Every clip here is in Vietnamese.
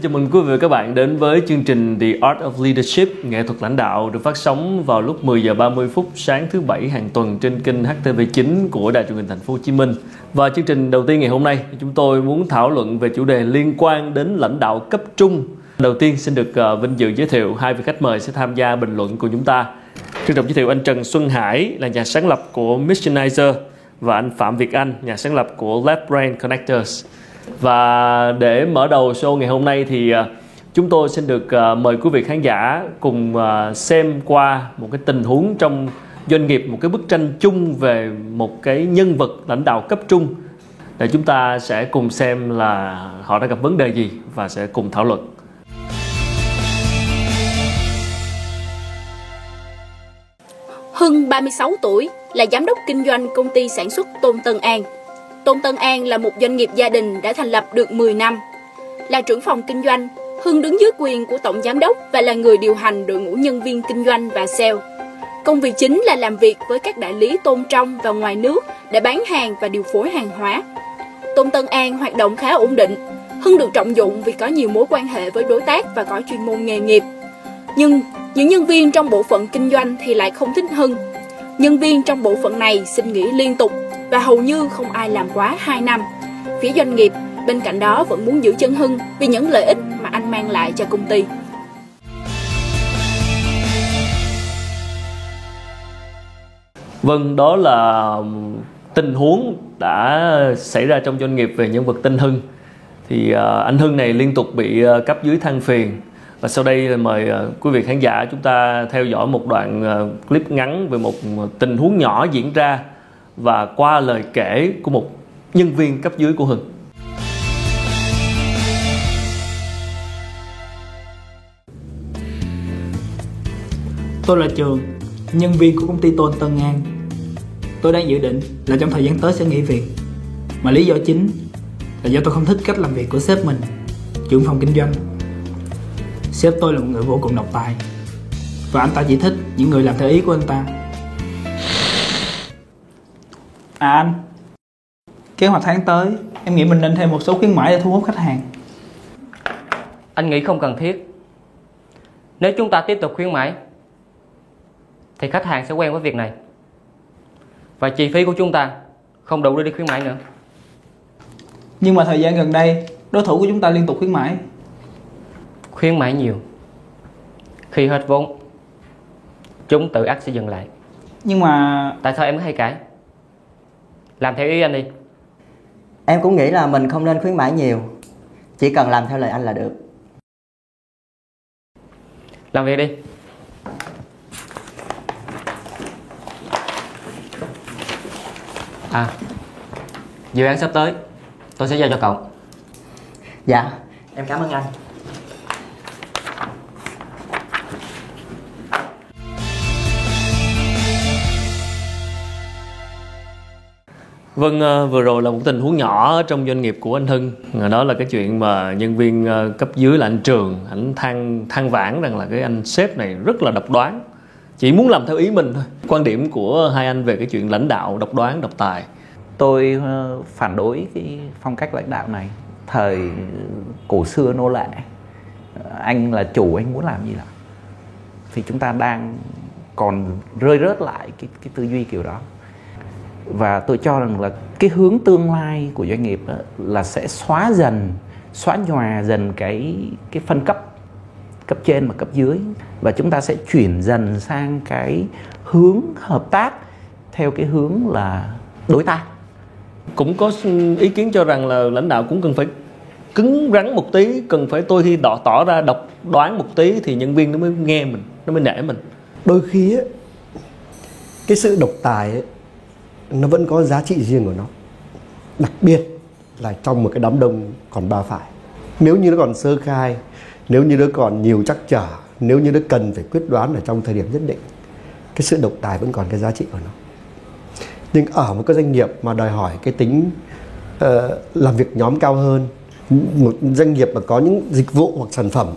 Xin chào mừng quý vị và các bạn đến với chương trình The Art of Leadership, nghệ thuật lãnh đạo được phát sóng vào lúc 10 giờ 30 phút sáng thứ bảy hàng tuần trên kênh HTV9 của Đài truyền hình Thành phố Hồ Chí Minh. Và chương trình đầu tiên ngày hôm nay, chúng tôi muốn thảo luận về chủ đề liên quan đến lãnh đạo cấp trung. Đầu tiên xin được ờ, vinh dự giới thiệu hai vị khách mời sẽ tham gia bình luận của chúng ta. Trân trọng giới thiệu anh Trần Xuân Hải là nhà sáng lập của Missionizer và anh Phạm Việt Anh, nhà sáng lập của Lab Brain Connectors. Và để mở đầu show ngày hôm nay thì à, chúng tôi xin được à, mời quý vị khán giả cùng à, xem qua một cái tình huống trong doanh nghiệp, một cái bức tranh chung về một cái nhân vật lãnh đạo cấp trung để chúng ta sẽ cùng xem là họ đã gặp vấn đề gì và sẽ cùng thảo luận. Hưng 36 tuổi, là giám đốc kinh doanh công ty sản xuất Tôn Tân An Tôn Tân An là một doanh nghiệp gia đình đã thành lập được 10 năm. Là trưởng phòng kinh doanh, Hưng đứng dưới quyền của tổng giám đốc và là người điều hành đội ngũ nhân viên kinh doanh và sale. Công việc chính là làm việc với các đại lý tôn trong và ngoài nước để bán hàng và điều phối hàng hóa. Tôn Tân An hoạt động khá ổn định. Hưng được trọng dụng vì có nhiều mối quan hệ với đối tác và có chuyên môn nghề nghiệp. Nhưng những nhân viên trong bộ phận kinh doanh thì lại không thích Hưng. Nhân viên trong bộ phận này xin nghỉ liên tục và hầu như không ai làm quá 2 năm. Phía doanh nghiệp bên cạnh đó vẫn muốn giữ chân Hưng vì những lợi ích mà anh mang lại cho công ty. Vâng, đó là tình huống đã xảy ra trong doanh nghiệp về nhân vật Tinh Hưng. Thì à, anh Hưng này liên tục bị à, cấp dưới than phiền và sau đây mời à, quý vị khán giả chúng ta theo dõi một đoạn clip ngắn về một tình huống nhỏ diễn ra và qua lời kể của một nhân viên cấp dưới của Hưng. Tôi là Trường, nhân viên của công ty Tôn Tân An. Tôi đang dự định là trong thời gian tới sẽ nghỉ việc. Mà lý do chính là do tôi không thích cách làm việc của sếp mình, trưởng phòng kinh doanh. Sếp tôi là một người vô cùng độc tài và anh ta chỉ thích những người làm theo ý của anh ta À anh. Kế hoạch tháng tới Em nghĩ mình nên thêm một số khuyến mãi để thu hút khách hàng. Anh nghĩ không cần thiết. Nếu chúng ta tiếp tục khuyến mãi Thì khách hàng sẽ quen với việc này. Và chi phí của chúng ta Không đủ để đi khuyến mãi nữa. Nhưng mà thời gian gần đây Đối thủ của chúng ta liên tục khuyến mãi. Khuyến mãi nhiều. Khi hết vốn Chúng tự ắt sẽ dừng lại. Nhưng mà Tại sao em có hay cãi làm theo ý anh đi. Em cũng nghĩ là mình không nên khuyến mãi nhiều. Chỉ cần làm theo lời anh là được. Làm việc đi. À Dự án sắp tới Tôi sẽ giao cho cậu. Dạ Em cảm ơn anh Vâng, ờ, vừa rồi là một tình huống nhỏ trong doanh nghiệp của anh Hưng. Ờ, đó là cái chuyện mà nhân viên ờ, cấp dưới là anh Trường, anh than than vãn rằng là cái anh sếp này rất là độc đoán. Chỉ muốn làm theo ý mình thôi. Quan điểm của hai anh về cái chuyện lãnh đạo độc đoán, độc tài. Tôi phản đối cái phong cách lãnh đạo này. Thời cổ xưa nô lệ, anh là chủ anh muốn làm gì làm. Thì chúng ta đang còn rơi rớt lại cái cái tư duy kiểu đó và tôi cho rằng là cái hướng tương lai của doanh nghiệp là sẽ xóa dần xóa nhòa dần cái cái phân cấp cấp trên và cấp dưới. Và chúng ta sẽ chuyển dần sang cái hướng hợp tác theo cái hướng là đối tác. Cũng có ý kiến cho rằng là lãnh đạo cũng cần phải cứng rắn một tí cần phải tôi khi tỏ tỏ ra độc đoán một tí thì nhân viên nó mới nghe mình nó mới nể mình. Đôi khi ấy, cái sự độc tài ấy, nó vẫn có giá trị riêng của nó. Đặc biệt là trong một cái đám đông còn ba phải. Nếu như nó còn sơ khai nếu như nó còn nhiều chắc trở nếu như nó cần phải quyết đoán ở trong thời điểm nhất định cái sự độc tài vẫn còn cái giá trị của nó. Nhưng ở một cái doanh nghiệp mà đòi hỏi cái tính uh, làm việc nhóm cao hơn một doanh nghiệp mà có những dịch vụ hoặc sản phẩm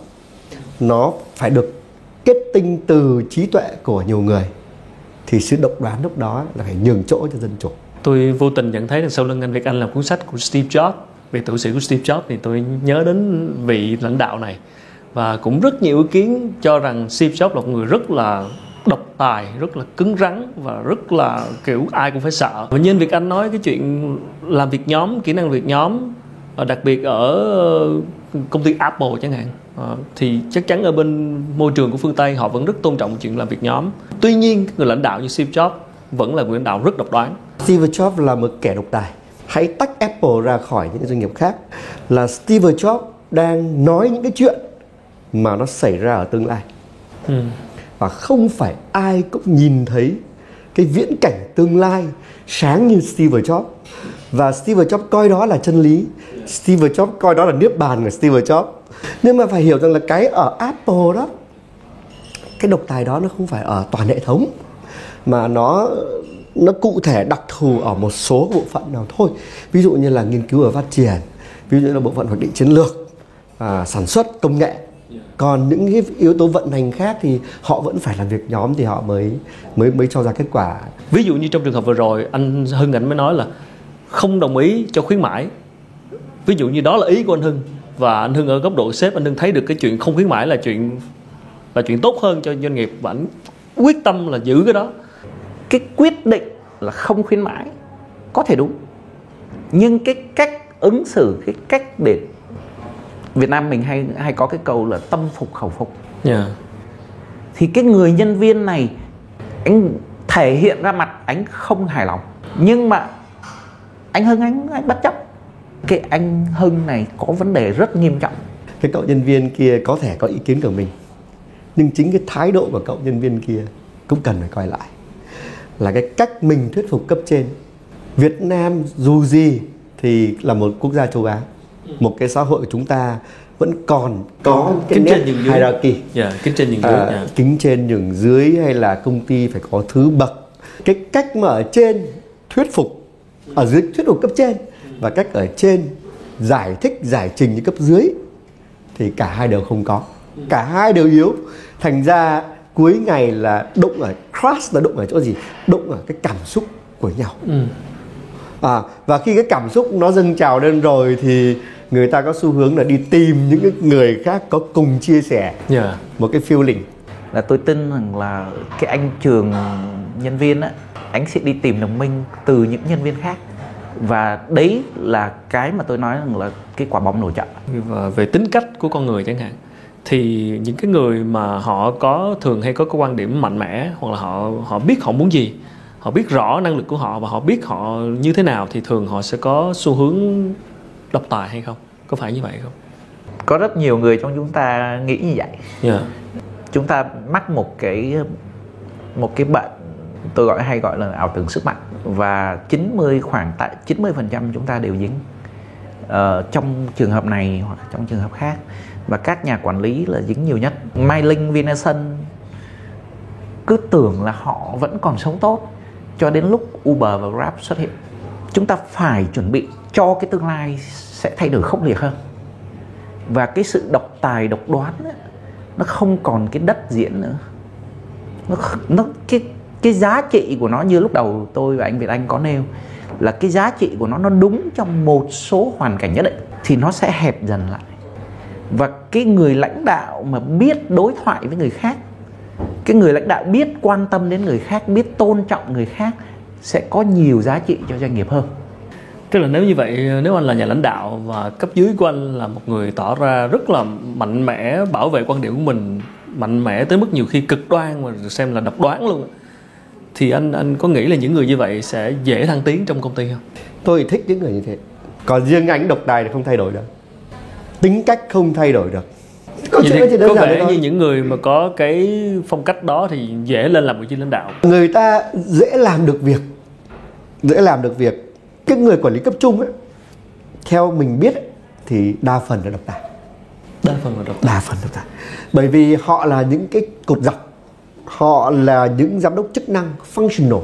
nó phải được kết tinh từ trí tuệ của nhiều người thì sự độc đoán lúc đó là phải nhường chỗ cho dân chủ. Tôi vô tình nhận thấy là sau lưng anh Việt Anh là cuốn sách của Steve Jobs về tử sự của Steve Jobs, thì tôi nhớ đến vị lãnh đạo này. Và cũng rất nhiều ý kiến cho rằng Steve Jobs là một người rất là độc tài, rất là cứng rắn và rất là kiểu ai cũng phải sợ. Và nhân việc anh nói, cái chuyện làm việc nhóm, kỹ năng việc nhóm đặc biệt ở công ty Apple chẳng hạn. À, thì chắc chắn ở bên môi trường của phương Tây họ vẫn rất tôn trọng chuyện làm việc nhóm. Tuy nhiên người lãnh đạo như Steve Jobs vẫn là người lãnh đạo rất độc đoán. Steve Jobs là một kẻ độc tài. Hãy tách Apple ra khỏi những doanh nghiệp khác là Steve Jobs đang nói những cái chuyện mà nó xảy ra ở tương lai. Ừ. và không phải ai cũng nhìn thấy cái viễn cảnh tương lai sáng như Steve Jobs và Steve Jobs coi đó là chân lý. Steve Jobs coi đó là niết bàn của Steve Jobs. Nhưng mà phải hiểu rằng là cái ở Apple đó cái độc tài đó nó không phải ở toàn hệ thống mà nó nó cụ thể đặc thù ở một số bộ phận nào thôi. Ví dụ như là nghiên cứu và phát triển ví dụ như là bộ phận hoạch định chiến lược à, sản xuất công nghệ. Còn những cái yếu tố vận hành khác thì họ vẫn phải làm việc nhóm thì họ mới mới mới cho ra kết quả. Ví dụ như trong trường hợp vừa rồi anh hưng ảnh mới nói là không đồng ý cho khuyến mãi. Ví dụ như đó là ý của anh hưng và anh hưng ở góc độ sếp anh hưng thấy được cái chuyện không khuyến mãi là chuyện là chuyện tốt hơn cho doanh nghiệp và anh quyết tâm là giữ cái đó. Cái quyết định là không khuyến mãi có thể đúng nhưng cái cách ứng xử cái cách để Việt Nam mình hay hay có cái câu là tâm phục khẩu phục. Yeah. thì cái người nhân viên này anh thể hiện ra mặt anh không hài lòng nhưng mà anh Hưng anh anh bất chấp. Cái anh Hưng này có vấn đề rất nghiêm trọng. Cái cậu nhân viên kia có thể có ý kiến của mình nhưng chính cái thái độ của cậu nhân viên kia cũng cần phải coi lại. Là cái cách mình thuyết phục cấp trên. Việt Nam dù gì thì là một quốc gia châu Á. Một cái xã hội của chúng ta vẫn còn có cái kính nét trên nhường hierarchy. Yeah, dạ, kính trên nhường dưới à, yeah. kính trên nhường dưới hay là công ty phải có thứ bậc. Cái cách mà ở trên thuyết phục ở dưới thuyết phục cấp trên. Và cách ở trên giải thích giải trình như cấp dưới thì cả hai đều không có. Cả hai đều yếu. Thành ra cuối ngày là đụng ở crush là đụng ở chỗ gì? Đụng ở cái cảm xúc của nhau. Ừ. à, và khi cái cảm xúc nó dâng trào lên rồi thì người ta có xu hướng là đi tìm những người khác có cùng chia sẻ yeah. Một cái feeling. Là tôi tin rằng là cái anh trường nhân viên á anh sẽ đi tìm đồng minh từ những nhân viên khác. Và đấy là cái mà tôi nói rằng là cái quả bóng nổ trận và về tính cách của con người chẳng hạn thì những cái người mà họ có thường hay có cái quan điểm mạnh mẽ hoặc là họ họ biết họ muốn gì họ biết rõ năng lực của họ và họ biết họ như thế nào thì thường họ sẽ có xu hướng độc tài hay không? Có phải như vậy không? Có rất nhiều người trong chúng ta nghĩ như vậy. Yeah. chúng ta mắc một cái một cái bệnh tôi gọi hay gọi là ảo tưởng sức mạnh. Và 90 khoảng tại 90 phần trăm chúng ta đều dính ờ, trong trường hợp này hoặc trong trường hợp khác. Và các nhà quản lý là dính nhiều nhất. Mai Linh Vinasun cứ tưởng là họ vẫn còn sống tốt cho đến lúc Uber và Grab xuất hiện. Chúng ta phải chuẩn bị cho cái tương lai sẽ thay đổi khốc liệt hơn. Và cái sự độc tài độc đoán ấy, nó không còn cái đất diễn nữa. Nó nó cái cái giá trị của nó như lúc đầu tôi và anh Việt Anh có nêu, là cái giá trị của nó nó đúng trong một số hoàn cảnh nhất định thì nó sẽ hẹp dần lại. Và cái người lãnh đạo mà biết đối thoại với người khác, cái người lãnh đạo biết quan tâm đến người khác, biết tôn trọng người khác sẽ có nhiều giá trị cho doanh nghiệp hơn. Tức là nếu như vậy, nếu anh là nhà lãnh đạo và cấp dưới của anh là một người tỏ ra rất là mạnh mẽ bảo vệ quan điểm của mình, mạnh mẽ tới mức nhiều khi cực đoan mà xem là độc đoán luôn thì anh anh có nghĩ là những người như vậy sẽ dễ thăng tiến trong công ty không? Tôi thích những người như thế. Còn riêng anh độc tài thì không thay đổi được. Tính cách không thay đổi được. Có, thì có vẻ như những người mà có cái phong cách đó thì dễ lên làm vị trí lãnh đạo. Người ta dễ làm được việc dễ làm được việc. Cái người quản lý cấp trung ấy theo mình biết ấy, thì đa phần là độc tài. Đa phần là độc tài. Đa phần độc tài. Bởi vì họ là những cái cột dọc họ là những giám đốc chức năng functional.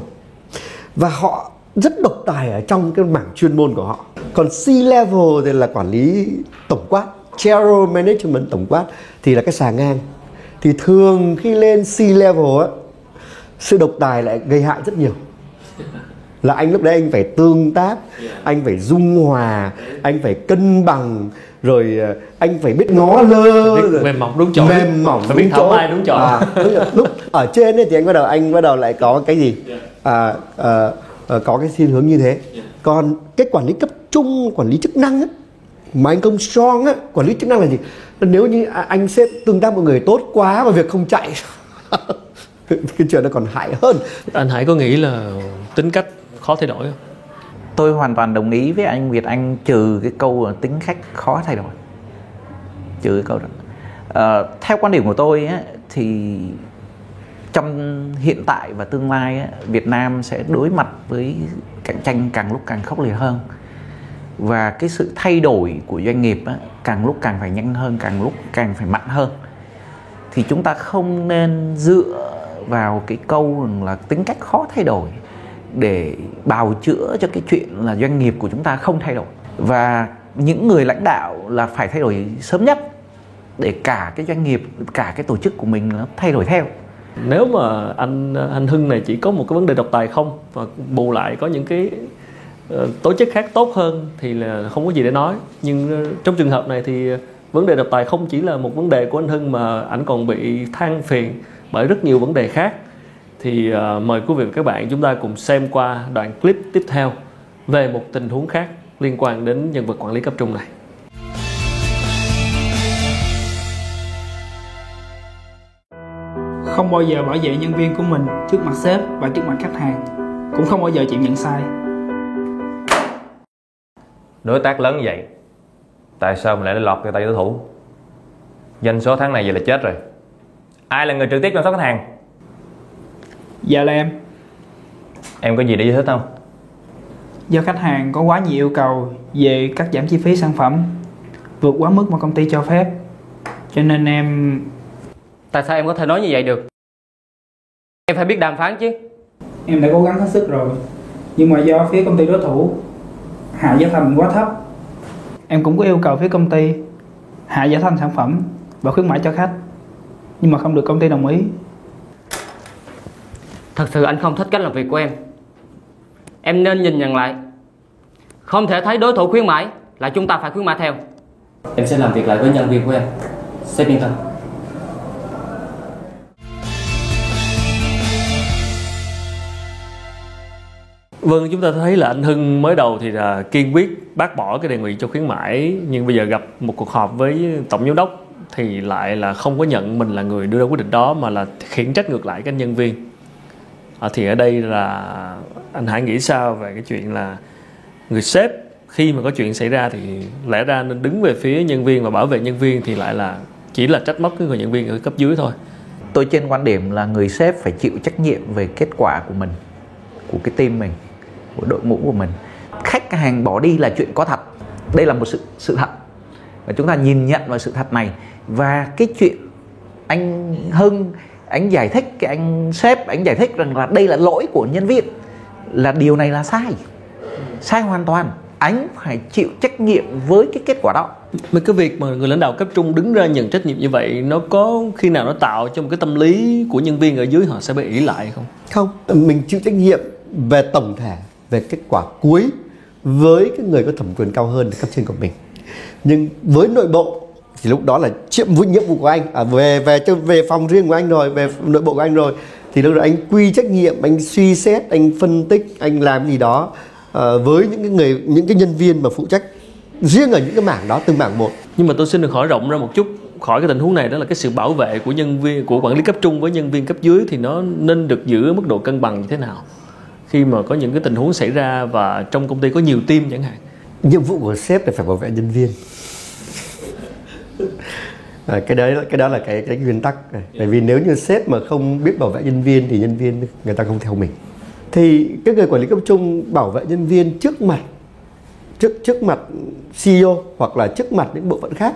Và họ rất độc tài ở trong cái mảng chuyên môn của họ. Còn C level thì là quản lý tổng quát, general management tổng quát, thì là cái xà ngang. Thì thường khi lên C level á, sự độc tài lại gây hại rất nhiều là anh lúc đấy anh phải tương tác anh phải dung hòa anh phải cân bằng rồi ờ, anh phải biết ngó lơ Biết mềm mỏng đúng chỗ. mềm mỏng Phải biết đúng thảo mai đúng chỗ. à, đúng rồi. lúc ở trên ấy thì anh bắt đầu anh bắt đầu lại có cái gì? À, à, à, có cái thiên hướng như thế. Còn cái quản lý cấp trung quản lý chức năng ấy, mà anh công strong á quản lý chức năng là gì? Nếu như à, anh xếp tương tác một người tốt quá mà việc không chạy cái chuyện nó còn hại hơn. Anh Hải có nghĩ là tính cách khó thay đổi không? Tôi hoàn toàn đồng ý với anh Việt Anh trừ cái câu tính cách khó thay đổi. Trừ cái câu đó. À, theo quan điểm của tôi á, thì trong hiện tại và tương lai á, Việt Nam sẽ đối mặt với cạnh tranh càng lúc càng khốc liệt hơn. Và cái sự thay đổi của doanh nghiệp á, càng lúc càng phải nhanh hơn càng lúc càng phải mạnh hơn. Thì chúng ta không nên dựa vào cái câu là tính cách khó thay đổi để bào chữa cho cái chuyện là doanh nghiệp của chúng ta không thay đổi. Và những người lãnh đạo là phải thay đổi sớm nhất để cả cái doanh nghiệp, cả cái tổ chức của mình nó thay đổi theo. Nếu mà anh anh Hưng này chỉ có một cái vấn đề độc tài không và bù lại có những cái ờ, tổ chức khác tốt hơn thì là không có gì để nói. Nhưng ờ, trong trường hợp này thì vấn đề độc tài không chỉ là một vấn đề của anh Hưng mà anh còn bị than phiền bởi rất nhiều vấn đề khác thì ờ, mời quý vị và các bạn chúng ta cùng xem qua đoạn clip tiếp theo về một tình huống khác liên quan đến nhân vật quản lý cấp trung này Không bao giờ bảo vệ nhân viên của mình trước mặt sếp và trước mặt khách hàng. Cũng không bao giờ chịu nhận sai. Đối tác lớn như vậy Tại sao mình lại lọt vào tay đối thủ Doanh số tháng này vậy là chết rồi Ai là người trực tiếp chăm sóc khách hàng Dạ là em. Em có gì để giải thích không Do khách hàng có quá nhiều yêu cầu về cắt giảm chi phí sản phẩm vượt quá mức mà công ty cho phép. Cho nên em Tại sao em có thể nói như vậy được? Em phải biết đàm phán chứ. em đã cố gắng hết sức rồi. Nhưng mà do phía công ty đối thủ hạ giá thành quá thấp. Em cũng có yêu cầu phía công ty hạ giá thành sản phẩm và khuyến mãi cho khách. Nhưng mà không được công ty đồng ý. Thật sự anh không thích cách làm việc của em. Em nên nhìn nhận lại. Không thể thấy đối thủ khuyến mãi là chúng ta phải khuyến mãi theo. Em sẽ làm việc lại với nhân viên của em. Sếp yên tâm. Vâng, chúng ta thấy là anh Hưng mới đầu thì là kiên quyết bác bỏ cái đề nghị cho khuyến mãi nhưng bây giờ gặp một cuộc họp với tổng giám đốc thì lại là không có nhận mình là người đưa ra quyết định đó mà là khiển trách ngược lại các nhân viên. À, thì ở đây là anh Hải nghĩ sao về cái chuyện là người sếp khi mà có chuyện xảy ra thì lẽ ra nên đứng về phía nhân viên và bảo vệ nhân viên thì lại là chỉ là trách móc cái người nhân viên ở cấp dưới thôi. tôi trên quan điểm là người sếp phải chịu trách nhiệm về kết quả của mình của cái team mình của đội ngũ của mình. Khách hàng bỏ đi là chuyện có thật. Đây là một sự sự thật. Và chúng ta nhìn nhận vào sự thật này. Và cái chuyện anh Hưng anh giải thích cái anh sếp anh giải thích rằng là đây là lỗi của nhân viên là điều này là sai. Sai hoàn toàn. Anh phải chịu trách nhiệm với cái kết quả đó. Mấy cái việc mà người lãnh đạo cấp trung đứng ra nhận trách nhiệm như vậy nó có khi nào nó tạo cho một cái tâm lý của nhân viên ở dưới họ sẽ bị ỷ lại không? không. Mình chịu trách nhiệm về tổng thể về kết quả cuối với cái người có thẩm quyền cao hơn cấp trên của mình. Nhưng với nội bộ thì lúc đó là nhiệm vụ nhiệm vụ của anh à, về về về phòng riêng của anh rồi về nội bộ của anh rồi thì lúc đó anh quy trách nhiệm anh suy xét anh phân tích anh làm gì đó ờ, với những cái người những cái nhân viên mà phụ trách riêng ở những cái mảng đó từng mảng một Nhưng mà tôi xin được hỏi rộng ra một chút khỏi cái tình huống này đó là cái sự bảo vệ của nhân viên của quản lý cấp trung với nhân viên cấp dưới thì nó nên được giữ ở mức độ cân bằng như thế nào? Khi mà có những cái tình huống xảy ra và trong công ty có nhiều team chẳng hạn. nhiệm vụ của sếp là phải bảo vệ nhân viên à, cái đấy cái đó là cái cái nguyên tắc này. bởi vì nếu như sếp mà không biết bảo vệ nhân viên thì nhân viên người ta không theo mình thì cái người quản lý cấp trung bảo vệ nhân viên trước mặt trước trước mặt CEO hoặc là trước mặt những bộ phận khác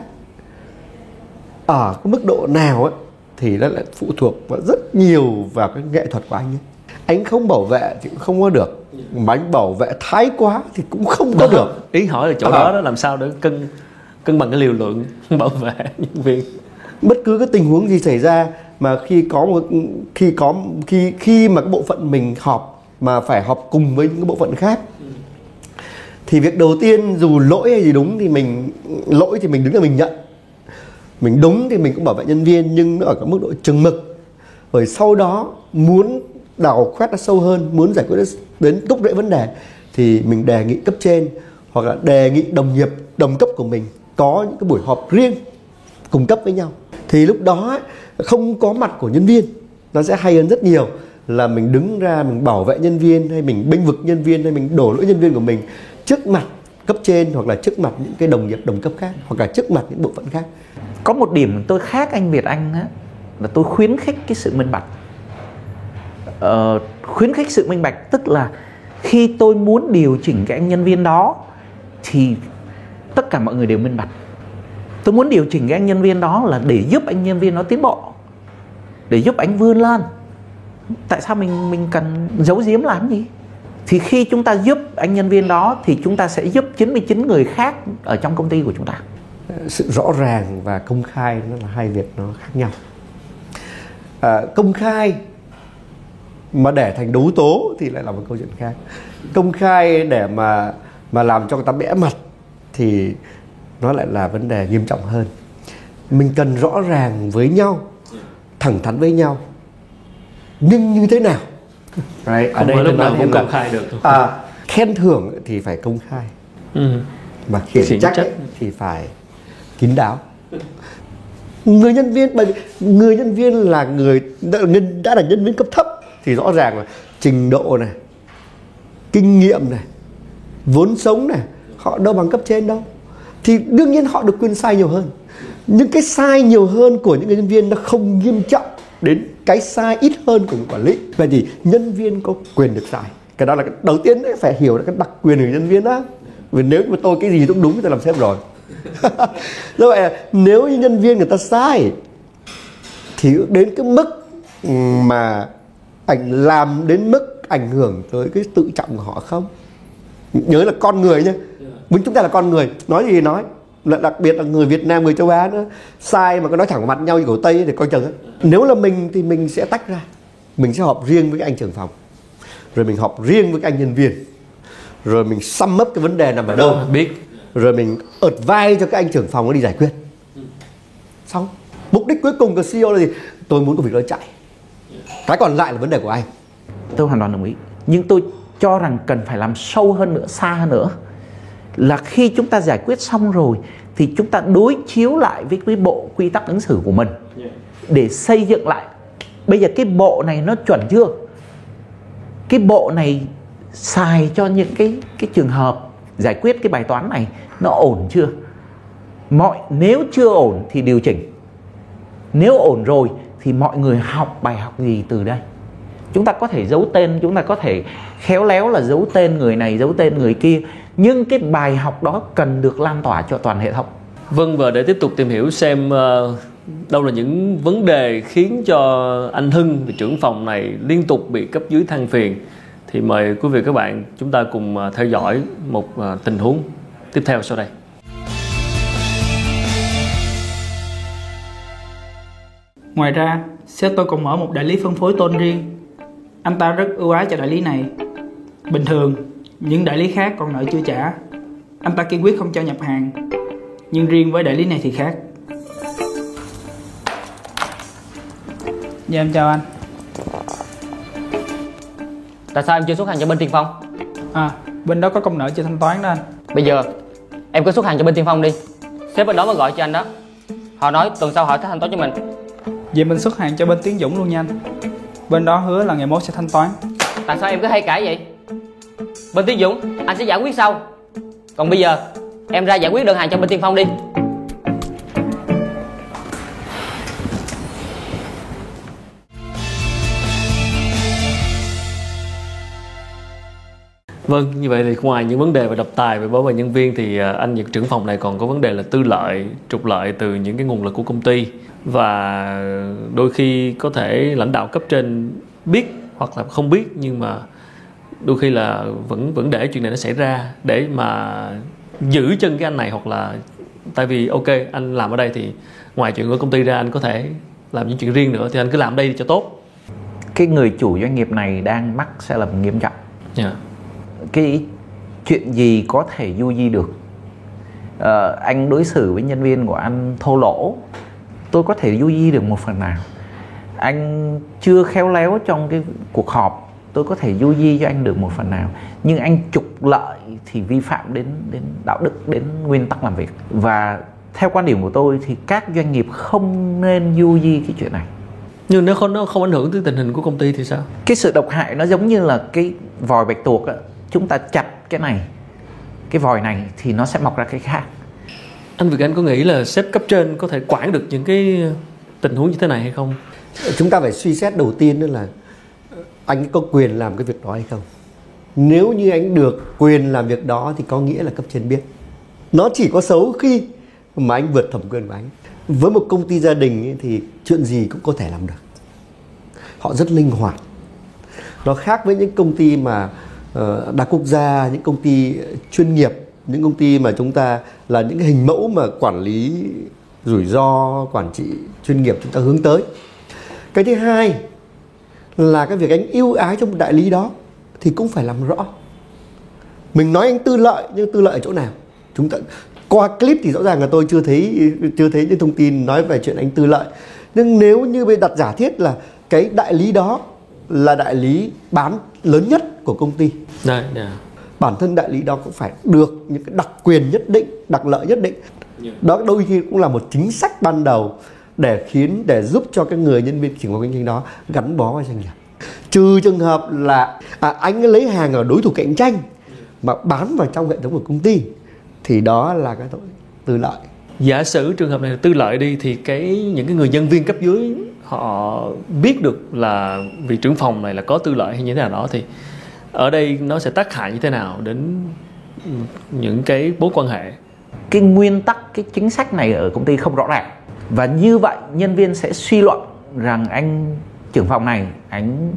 ở cái mức độ nào ấy thì nó lại phụ thuộc vào rất nhiều vào cái nghệ thuật của anh ấy. anh không bảo vệ thì cũng không có được mà anh bảo vệ thái quá thì cũng không có được Ý hỏi là chỗ À. đó đó làm sao để cân cân bằng cái liều lượng bảo vệ nhân viên. bất cứ cái tình huống gì xảy ra mà khi có một, khi có, khi khi mà cái bộ phận mình họp mà phải họp cùng với những cái bộ phận khác, thì việc đầu tiên dù lỗi hay gì đúng thì mình, lỗi thì mình đứng là mình nhận mình đúng thì mình cũng bảo vệ nhân viên nhưng nó ở cái mức độ chừng mực rồi sau đó muốn đào khoét nó sâu hơn, muốn giải quyết đến gốc rễ vấn đề thì mình đề nghị cấp trên hoặc là đề nghị đồng nghiệp, đồng cấp của mình có những cái buổi họp riêng cung cấp với nhau thì lúc đó không có mặt của nhân viên nó sẽ hay hơn rất nhiều là mình đứng ra mình bảo vệ nhân viên hay mình bênh vực nhân viên hay mình đổ lỗi nhân viên của mình trước mặt cấp trên hoặc là trước mặt những cái đồng nghiệp đồng cấp khác hoặc là trước mặt những bộ phận khác. Có một điểm tôi khác anh Việt Anh á là tôi khuyến khích cái sự minh bạch. Ờ, khuyến khích sự minh bạch tức là khi tôi muốn điều chỉnh cái anh nhân viên đó thì tất cả mọi người đều minh bạch. Tôi muốn điều chỉnh cái anh nhân viên đó là để giúp anh nhân viên nó tiến bộ để giúp anh vươn lên. Tại sao mình mình cần giấu giếm làm gì? Thì khi chúng ta giúp anh nhân viên đó thì chúng ta sẽ giúp 99 người khác ở trong công ty của chúng ta. Sự rõ ràng và công khai nó là hai việc nó khác nhau. À, công khai mà để thành đấu tố thì lại là một câu chuyện khác. Công khai để mà mà làm cho người ta bẽ mặt thì nó lại là vấn đề nghiêm trọng hơn. Mình cần rõ ràng với nhau thẳng thắn với nhau. Nhưng như thế nào? Right. ở đây lúc nào cũng công khai được à, khen thưởng thì phải công khai. Ừ. mà khiển trách, trách. thì phải kín đáo. Người nhân viên bởi người nhân viên là người đã, đã là nhân viên cấp thấp thì rõ ràng là trình độ này kinh nghiệm này vốn sống này họ đâu bằng cấp trên đâu. Thì đương nhiên họ được quyền sai nhiều hơn. Những cái sai nhiều hơn của những người nhân viên nó không nghiêm trọng đến cái sai ít hơn của người quản lý. Vậy thì nhân viên có quyền được sai. Cái đó là cái đầu tiên đấy, phải hiểu là cái đặc quyền của nhân viên đó. Vì nếu mà tôi cái gì cũng đúng thì tôi làm sếp rồi. Do vậy nếu như nhân viên người ta sai, thì đến cái mức mà ảnh làm đến mức ảnh hưởng tới cái tự trọng của họ không? Nhớ là con người nhé mình chúng ta là con người nói gì thì nói. Là đặc biệt là người Việt Nam người châu Á nữa. Sai mà có nói thẳng vào mặt nhau như của Tây thì coi chừng nếu là mình thì mình sẽ tách ra. Mình sẽ họp riêng với cái anh trưởng phòng. Rồi mình họp riêng với cái anh nhân viên. Rồi mình sum up cái vấn đề nằm ở đâu. Biết. Rồi mình ợt vai cho cái anh trưởng phòng nó đi giải quyết. Xong. Mục đích cuối cùng của CEO là gì? Tôi muốn công việc nó chạy. Cái còn lại là vấn đề của anh. Tôi hoàn toàn đồng ý. Nhưng tôi cho rằng cần phải làm sâu hơn nữa xa hơn nữa là khi chúng ta giải quyết xong rồi thì chúng ta đối chiếu lại với cái bộ quy tắc ứng xử của mình. Để xây dựng lại. Bây giờ cái bộ này nó chuẩn chưa? Cái bộ này xài cho những cái cái trường hợp giải quyết cái bài toán này nó ổn chưa? Mọi nếu chưa ổn thì điều chỉnh. Nếu ổn rồi thì mọi người học bài học gì từ đây chúng ta có thể giấu tên chúng ta có thể khéo léo là giấu tên người này giấu tên người kia. Nhưng cái bài học đó cần được lan tỏa cho toàn hệ thống. Vâng và để tiếp tục tìm hiểu xem uh, đâu là những vấn đề khiến cho anh Hưng trưởng phòng này liên tục bị cấp dưới than phiền thì mời quý vị các bạn chúng ta cùng uh, theo dõi một uh, tình huống tiếp theo sau đây. Ngoài ra, sếp tôi còn mở một đại lý phân phối tôn riêng. Anh ta rất ưu ái cho đại lý này. Bình thường, những đại lý khác còn nợ chưa trả. Anh ta kiên quyết không cho nhập hàng. Nhưng riêng với đại lý này thì khác. Dạ em chào anh. Tại sao em chưa xuất hàng cho bên tiền phong? À, bên đó có công nợ chưa thanh toán đó anh. Bây giờ em cứ xuất hàng cho bên tiền phong đi. Sếp bên đó mới gọi cho anh đó. Họ nói tuần sau họ sẽ thanh toán cho mình. Vậy mình xuất hàng cho bên Tiến Dũng luôn nha anh Bên đó hứa là ngày mốt sẽ thanh toán. Tại sao em cứ hay cãi vậy? Bên Tiến Dũng anh sẽ giải quyết sau. Còn bây giờ em ra giải quyết đơn hàng cho bên Tiên Phong đi. Vâng, như vậy thì ngoài những vấn đề về độc tài về bảo vệ nhân viên thì à, anh những trưởng phòng này còn có vấn đề là tư lợi, trục lợi từ những cái nguồn lực của công ty và đôi khi có thể lãnh đạo cấp trên biết hoặc là không biết nhưng mà đôi khi là vẫn vẫn để chuyện này nó xảy ra để mà giữ chân cái anh này hoặc là tại vì ok anh làm ở đây thì ngoài chuyện của công ty ra anh có thể làm những chuyện riêng nữa thì anh cứ làm ở đây cho tốt. Cái người chủ doanh nghiệp này đang mắc sai lầm nghiêm trọng. Yeah. cái chuyện gì có thể du di được? Ờ, anh đối xử với nhân viên của anh thô lỗ tôi có thể du di được một phần nào. Anh chưa khéo léo trong cái cuộc họp tôi có thể du di cho anh được một phần nào. Nhưng anh trục lợi thì vi phạm đến đến đạo đức đến nguyên tắc làm việc. Và theo quan điểm của tôi thì các doanh nghiệp không nên du di cái chuyện này. Nhưng nếu không nó không ảnh hưởng tới tình hình của công ty thì sao? Cái sự độc hại nó giống như là cái vòi bạch tuộc á. Chúng ta chặt cái này cái vòi này thì nó sẽ mọc ra cái khác anh Việt Anh có nghĩ là sếp cấp trên có thể quản được những cái tình huống như thế này hay không? Chúng ta phải suy xét đầu tiên đó là anh có quyền làm cái việc đó hay không. Nếu như anh được quyền làm việc đó thì có nghĩa là cấp trên biết. Nó chỉ có xấu khi mà anh vượt thẩm quyền của anh. Với một công ty gia đình ấy, thì chuyện gì cũng có thể làm được. Họ rất linh hoạt. Nó khác với những công ty mà ờ, đa quốc gia những công ty chuyên nghiệp những công ty mà chúng ta là những cái hình mẫu mà quản lý rủi ro quản trị chuyên nghiệp chúng ta hướng tới. Cái thứ hai là cái việc anh ưu ái cho một đại lý đó thì cũng phải làm rõ. Mình nói anh tư lợi nhưng tư lợi ở chỗ nào? Chúng ta qua clip thì rõ ràng là tôi chưa thấy chưa thấy những thông tin nói về chuyện anh tư lợi. Nhưng nếu như bên đặt giả thiết là cái đại lý đó là đại lý bán lớn nhất của công ty. Đấy, yeah bản thân đại lý đó cũng phải được những cái đặc quyền nhất định đặc lợi nhất định. Đó đôi khi cũng là một chính sách ban đầu để khiến để giúp cho cái người nhân viên trưởng kinh doanh đó gắn bó với doanh nghiệp. Trừ trường hợp là à, anh lấy hàng ở đối thủ cạnh tranh mà bán vào trong hệ thống của công ty thì đó là cái tội tư lợi. Giả sử trường hợp này là tư lợi đi thì cái những cái người nhân viên cấp dưới họ biết được là vị trưởng phòng này là có tư lợi hay như thế nào đó thì ở đây nó sẽ tác hại như thế nào đến những cái mối quan hệ? Cái nguyên tắc, cái chính sách này ở công ty không rõ ràng. Và như vậy, nhân viên sẽ suy luận rằng anh trưởng phòng này, anh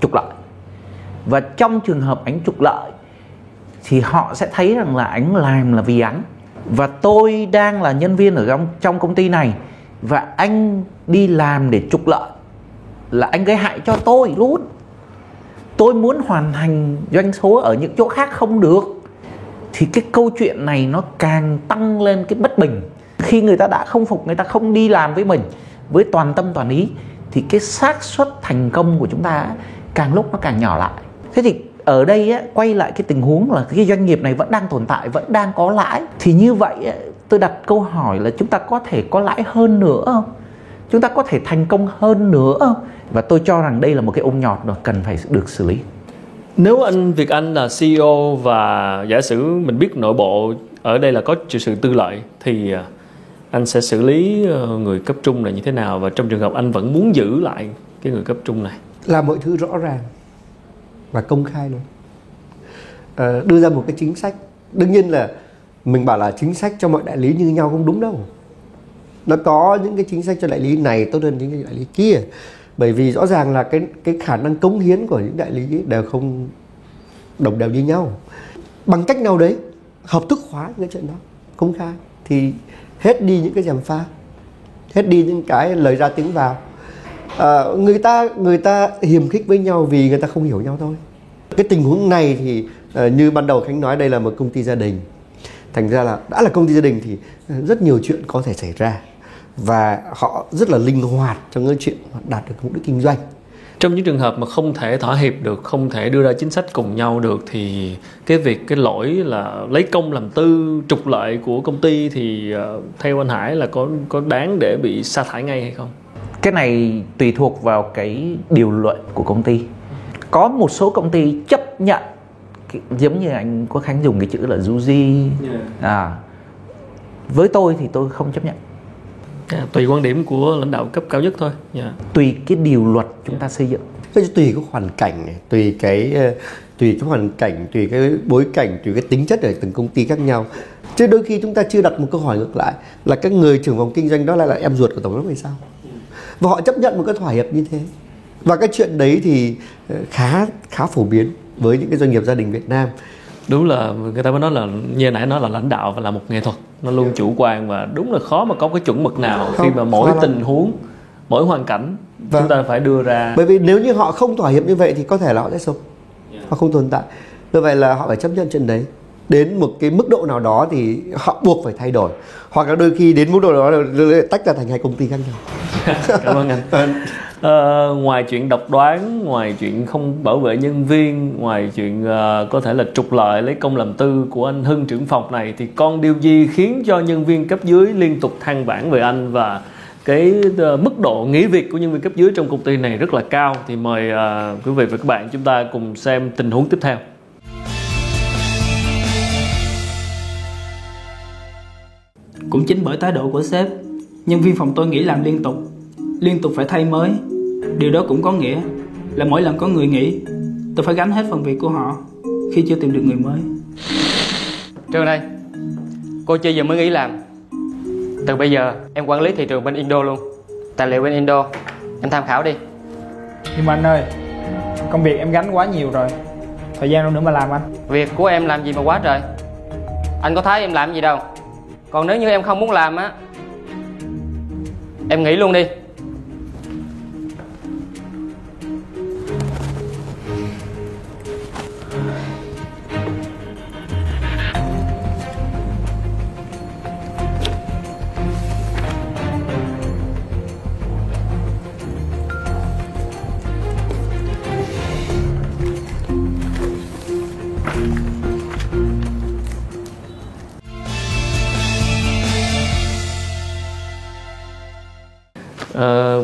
trục lợi. Và trong trường hợp anh trục lợi, thì họ sẽ thấy rằng là anh làm là vì anh. Và tôi đang là nhân viên ở trong trong công ty này, và anh đi làm để trục lợi là anh gây hại cho tôi luôn tôi muốn hoàn thành doanh số ở những chỗ khác không được. Thì cái câu chuyện này nó càng tăng lên cái bất bình. Khi người ta đã không phục người ta không đi làm với mình với toàn tâm toàn ý thì cái xác suất thành công của chúng ta càng lúc nó càng nhỏ lại. Thế thì ở đây á, quay lại cái tình huống là cái doanh nghiệp này vẫn đang tồn tại vẫn đang có lãi. Thì như vậy á, tôi đặt câu hỏi là chúng ta có thể có lãi hơn nữa không? Chúng ta có thể thành công hơn nữa không? Và tôi cho rằng đây là một cái ôm nhọt mà cần phải được xử lý. Nếu anh Việt Anh là CEO và giả sử mình biết nội bộ ở đây là có sự tư lợi thì à, anh sẽ xử lý ờ, người cấp trung này như thế nào? Và trong trường hợp anh vẫn muốn giữ lại cái người cấp trung này? Làm mọi thứ rõ ràng và công khai luôn. À, đưa ra một cái chính sách. Đương nhiên là mình bảo là chính sách cho mọi đại lý như nhau không đúng đâu. Nó có những cái chính sách cho đại lý này tốt hơn những cái đại lý kia bởi vì rõ ràng là cái cái khả năng cống hiến của những đại lý đều không đồng đều như nhau. Bằng cách nào đấy hợp thức hóa cái chuyện đó công khai thì hết đi những cái giảm pha hết đi những cái lời ra tiếng vào. À, người ta người ta hiềm khích với nhau vì người ta không hiểu nhau thôi. Cái tình huống này thì à, như ban đầu khánh nói đây là một công ty gia đình. Thành ra là đã là công ty gia đình thì rất nhiều chuyện có thể xảy ra và họ rất là linh hoạt trong cái chuyện đạt được mục đích kinh doanh. Trong những trường hợp mà không thể thỏa hiệp được không thể đưa ra chính sách cùng nhau được thì cái việc cái lỗi là lấy công làm tư trục lợi của công ty thì uh, theo anh Hải là có có đáng để bị sa thải ngay hay không? Cái này tùy thuộc vào cái điều luật của công ty. Có một số công ty chấp nhận giống như anh có khánh dùng cái chữ là du di. À với tôi thì tôi không chấp nhận yeah, tùy quan điểm của lãnh đạo cấp cao nhất thôi. Yeah. tùy cái điều luật chúng ta xây dựng. Cái tùy cái hoàn cảnh này tùy cái tùy cái hoàn cảnh tùy cái bối cảnh tùy cái tính chất ở từng công ty khác nhau. Chứ đôi khi chúng ta chưa đặt một câu hỏi ngược lại là các người trưởng phòng kinh doanh đó lại là em ruột của tổng giám đốc hay sao? Và họ chấp nhận một cái thỏa hiệp như thế. Và cái chuyện đấy thì khá khá phổ biến với những cái doanh nghiệp gia đình Việt Nam đúng là người ta mới nói là như nãy nói là lãnh đạo và là một nghệ thuật. Nó luôn chủ quan và đúng là khó mà có cái chuẩn mực nào Không, khi mà mỗi tình huống mỗi hoàn cảnh Vâng. chúng ta phải đưa ra. Bởi vì nếu như họ không thỏa hiệp như vậy thì có thể là họ sẽ sống họ không tồn tại. Như vậy là họ phải chấp nhận chuyện đấy. Đến một cái mức độ nào đó thì họ buộc phải thay đổi. Hoặc là đôi khi đến mức độ đó là tách ra thành hai công ty khác nhau. Cảm ơn anh uh, ngoài chuyện độc đoán ngoài chuyện không bảo vệ nhân viên ngoài chuyện uh, có thể là trục lợi lấy công làm tư của anh Hưng trưởng phòng này thì con điều gì khiến cho nhân viên cấp dưới liên tục than vãn về anh và cái uh, mức độ nghỉ việc của nhân viên cấp dưới trong công ty này rất là cao? Thì mời uh, quý vị và các bạn chúng ta cùng xem tình huống tiếp theo. Cũng chính bởi thái độ của sếp, nhân viên phòng tôi nghỉ làm liên tục, liên tục phải thay mới. Điều đó cũng có nghĩa là mỗi lần có người nghỉ, tôi phải gánh hết phần việc của họ khi chưa tìm được người mới. Trường này Cô Chi vừa mới nghỉ làm Từ bây giờ em quản lý thị trường bên Indo luôn Tài liệu bên Indo Em tham khảo đi Nhưng mà anh ơi, công việc em gánh quá nhiều rồi. Thời gian đâu nữa mà làm anh? Việc của em làm gì mà quá trời Anh có thấy em làm gì đâu Còn nếu như em không muốn làm á Em nghỉ luôn đi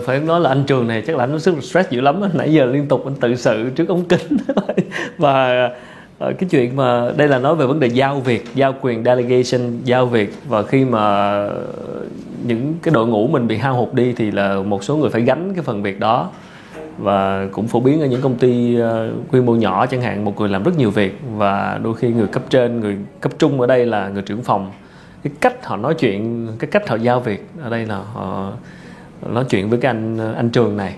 phải nói là anh trường này chắc là anh rất stress dữ lắm nãy giờ liên tục anh tự sự trước ống kính. Và ờ, cái chuyện mà đây là nói về vấn đề giao việc, giao quyền delegation, giao việc. Và khi mà những cái đội ngũ mình bị hao hụt đi thì là một số người phải gánh cái phần việc đó. Và cũng phổ biến ở những công ty ờ, quy mô nhỏ chẳng hạn, một người làm rất nhiều việc. Và đôi khi người cấp trên, người cấp trung ở đây là người trưởng phòng. Cái cách họ nói chuyện, cái cách họ giao việc ở đây là họ nói chuyện với cái anh anh trường này.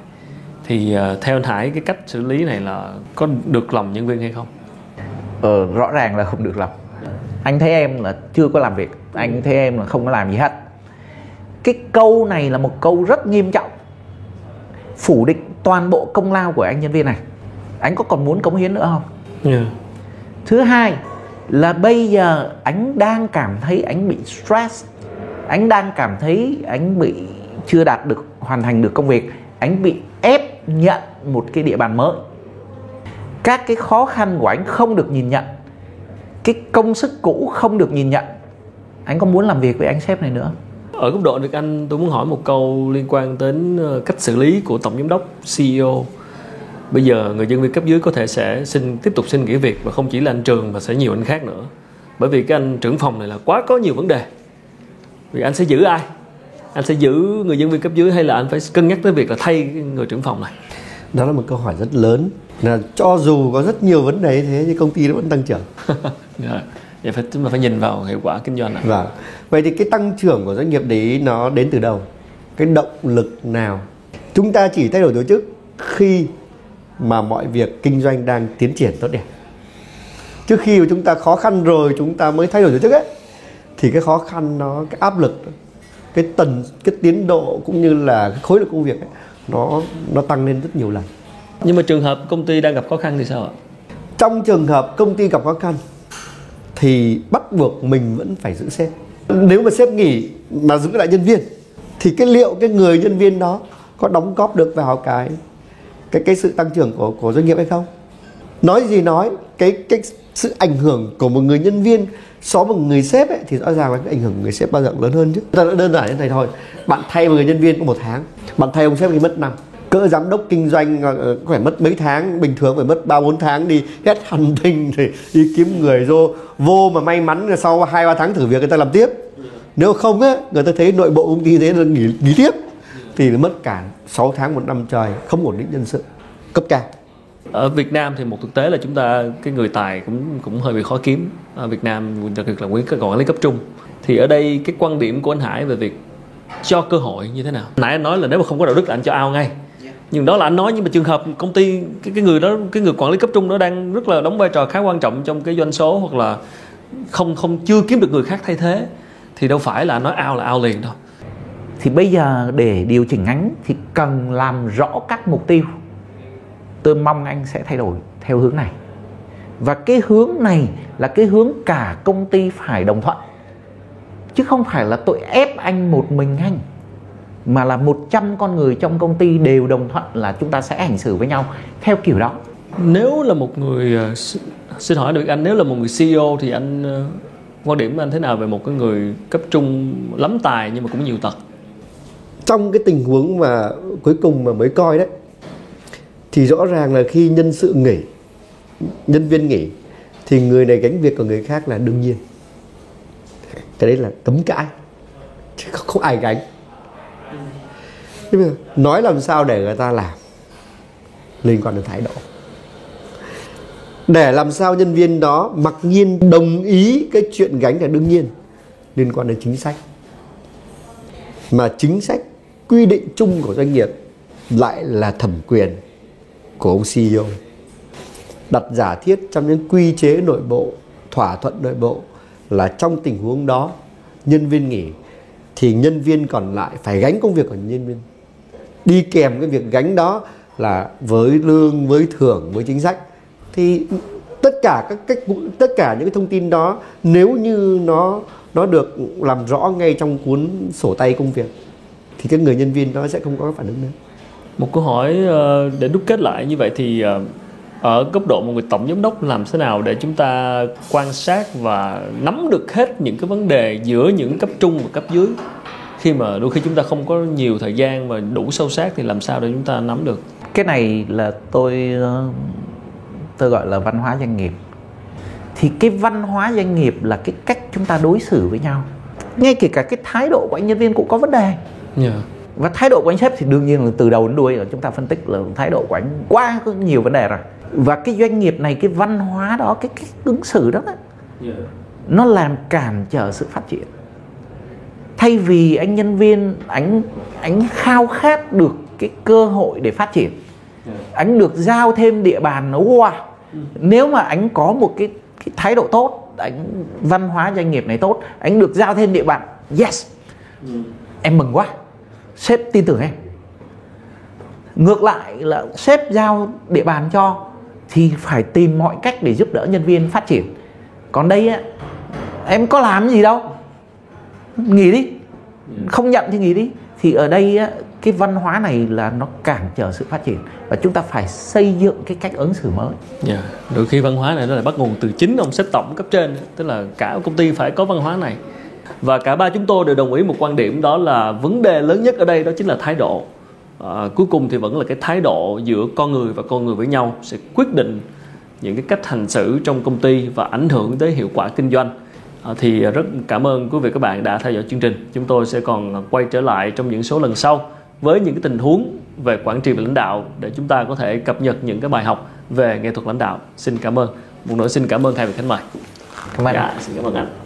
Thì ờ, theo anh Hải cái cách xử lý này là có được lòng nhân viên hay không? ờ, rõ ràng là không được lòng. Anh thấy em là chưa có làm việc anh thấy em là không có làm gì hết. Cái câu này là một câu rất nghiêm trọng phủ định toàn bộ công lao của anh nhân viên này. Anh có còn muốn cống hiến nữa không? Yeah. thứ hai là bây giờ anh đang cảm thấy anh bị stress anh đang cảm thấy anh bị chưa đạt được, hoàn thành được công việc, anh bị ép nhận một cái địa bàn mới các cái khó khăn của anh không được nhìn nhận cái công sức cũ không được nhìn nhận anh có muốn làm việc với anh sếp này nữa Ở góc độ được anh, tôi muốn hỏi một câu liên quan đến ờ, cách xử lý của tổng giám đốc CEO. Bây giờ người nhân viên cấp dưới có thể sẽ xin, tiếp tục xin nghỉ việc và không chỉ là anh Trường mà sẽ nhiều anh khác nữa. Bởi vì cái anh trưởng phòng này là quá có nhiều vấn đề. Vì anh sẽ giữ ai? Anh sẽ giữ người nhân viên cấp dưới hay là anh phải cân nhắc tới việc là thay người trưởng phòng này? đó là một câu hỏi rất lớn là cho dù có rất nhiều vấn đề như thế nhưng công ty nó vẫn tăng trưởng Dạ. Vậy phải chúng ta phải nhìn vào hiệu quả kinh doanh này. Vâng. Vậy thì cái tăng trưởng của doanh nghiệp đấy nó đến từ đâu? Cái động lực nào? Chúng ta chỉ thay đổi tổ chức khi mà mọi việc kinh doanh đang tiến triển tốt đẹp. Trước khi mà chúng ta khó khăn rồi chúng ta mới thay đổi tổ chức ấy thì cái khó khăn nó cái áp lực cái tần cái tiến độ cũng như là cái khối lượng công việc ấy, nó nó tăng lên rất nhiều lần. Nhưng mà trường hợp công ty đang gặp khó khăn thì sao ạ? Trong trường hợp công ty gặp khó khăn thì bắt buộc mình vẫn phải giữ sếp. Nếu mà sếp nghỉ mà giữ lại nhân viên thì cái liệu cái người nhân viên đó có đóng góp được vào cái cái cái sự tăng trưởng của của doanh nghiệp hay không? Nói gì nói, cái cái sự ảnh hưởng của một người nhân viên so với một người sếp ấy, thì rõ ràng là cái ảnh hưởng của người sếp bao giờ lớn hơn chứ. Ta đã đơn giản như thế này thôi. Bạn thay một người nhân viên có một tháng, bạn thay ông sếp thì mất năm cỡ giám đốc kinh doanh ờ, ờ, có phải mất mấy tháng bình thường phải mất ba bốn tháng đi hết hành tinh thì đi kiếm người vô vô mà may mắn là sau hai ba tháng thử việc người ta làm tiếp nếu không á người ta thấy nội bộ công ty thế là nghỉ nghỉ tiếp thì mất cả 6 tháng một năm trời không ổn định nhân sự cấp cao ở Việt Nam thì một thực tế là chúng ta cái người tài cũng cũng hơi bị khó kiếm. Ở Việt Nam đặc biệt là quý các quản lý cấp trung. Thì ở đây cái quan điểm của anh Hải về việc cho cơ hội như thế nào? Nãy anh nói là nếu mà không có đạo đức là anh cho ao ngay. Nhưng đó là anh nói nhưng mà trường hợp công ty cái, cái người đó cái người quản lý cấp trung đó đang rất là đóng vai trò khá quan trọng trong cái doanh số hoặc là không không chưa kiếm được người khác thay thế thì đâu phải là anh nói ao là ao liền đâu. Thì bây giờ để điều chỉnh ánh thì cần làm rõ các mục tiêu tôi mong anh sẽ thay đổi theo hướng này. Và cái hướng này là cái hướng cả công ty phải đồng thuận. Chứ không phải là tôi ép anh một mình anh mà là 100 con người trong công ty đều đồng thuận là chúng ta sẽ hành xử với nhau theo kiểu đó. Nếu là một người ờ, xin hỏi được anh nếu là một người CEO thì anh ờ, quan điểm của anh thế nào về một cái người cấp trung lắm tài nhưng mà cũng nhiều tật? Trong cái tình huống mà cuối cùng mà mới coi đấy thì rõ ràng là khi nhân sự nghỉ nhân viên nghỉ thì người này gánh việc của người khác là đương nhiên. Cái đấy là cấm cãi chứ không, không ai gánh. Nhưng mà nói làm sao để người ta làm liên quan đến thái độ. Để làm sao nhân viên đó mặc nhiên đồng ý cái chuyện gánh là đương nhiên liên quan đến chính sách. Mà chính sách quy định chung của doanh nghiệp lại là thẩm quyền của ông CEO đặt giả thiết trong những quy chế nội bộ, thỏa thuận nội bộ là trong tình huống đó, nhân viên nghỉ thì nhân viên còn lại phải gánh công việc của nhân viên. Đi kèm cái việc gánh đó là với lương, với thưởng, với chính sách. Thì tất cả các cách, tất cả những cái thông tin đó, nếu như nó nó được làm rõ ngay trong cuốn sổ tay công việc, thì cái người nhân viên đó sẽ không có phản ứng nữa một câu hỏi ờ, để đúc kết lại như vậy thì ờ, ở góc độ một người tổng giám đốc làm thế nào để chúng ta quan sát và nắm được hết những cái vấn đề giữa những cấp trung và cấp dưới? Khi mà đôi khi chúng ta không có nhiều thời gian mà đủ sâu sát thì làm sao để chúng ta nắm được? Cái này là tôi ờ, tôi gọi là văn hóa doanh nghiệp. Thì cái văn hóa doanh nghiệp là cái cách chúng ta đối xử với nhau. Ngay kể cả cái thái độ của anh nhân viên cũng có vấn đề. Yeah. Và thái độ của anh sếp thì đương nhiên là từ đầu đến đuôi chúng ta phân tích là thái độ của anh quá có nhiều vấn đề rồi. Và cái doanh nghiệp này cái văn hóa đó cái cách ứng xử đó yeah. nó làm cản trở sự phát triển. Thay vì anh nhân viên anh anh khao khát được cái cơ hội để phát triển anh được giao thêm địa bàn nó wow nếu mà anh có một cái, cái thái độ tốt anh văn hóa doanh nghiệp này tốt anh được giao thêm địa bàn yes. Em mừng quá sếp tin tưởng em ngược lại là sếp giao địa bàn cho thì phải tìm mọi cách để giúp đỡ nhân viên phát triển còn đây á em có làm gì đâu nghỉ đi không nhận thì nghỉ đi thì ở đây á, cái văn hóa này là nó cản trở sự phát triển và chúng ta phải xây dựng cái cách ứng xử mới. Yeah. Đôi khi văn hóa này nó lại bắt nguồn từ chính ông sếp tổng cấp trên, tức là cả công ty phải có văn hóa này. Và cả ba chúng tôi đều đồng ý một quan điểm đó là vấn đề lớn nhất ở đây đó chính là thái độ. À, cuối cùng thì vẫn là cái thái độ giữa con người và con người với nhau sẽ quyết định những cái cách hành xử trong công ty và ảnh hưởng tới hiệu quả kinh doanh. À, thì rất cảm ơn quý vị các bạn đã theo dõi chương trình. Chúng tôi sẽ còn quay trở lại trong những số lần sau với những cái tình huống về quản trị và lãnh đạo để chúng ta có thể cập nhật những cái bài học về nghệ thuật lãnh đạo. Xin cảm ơn. Một nữa xin cảm ơn hai vị khách mời. Cảm ơn. Dạ, xin cảm ơn anh.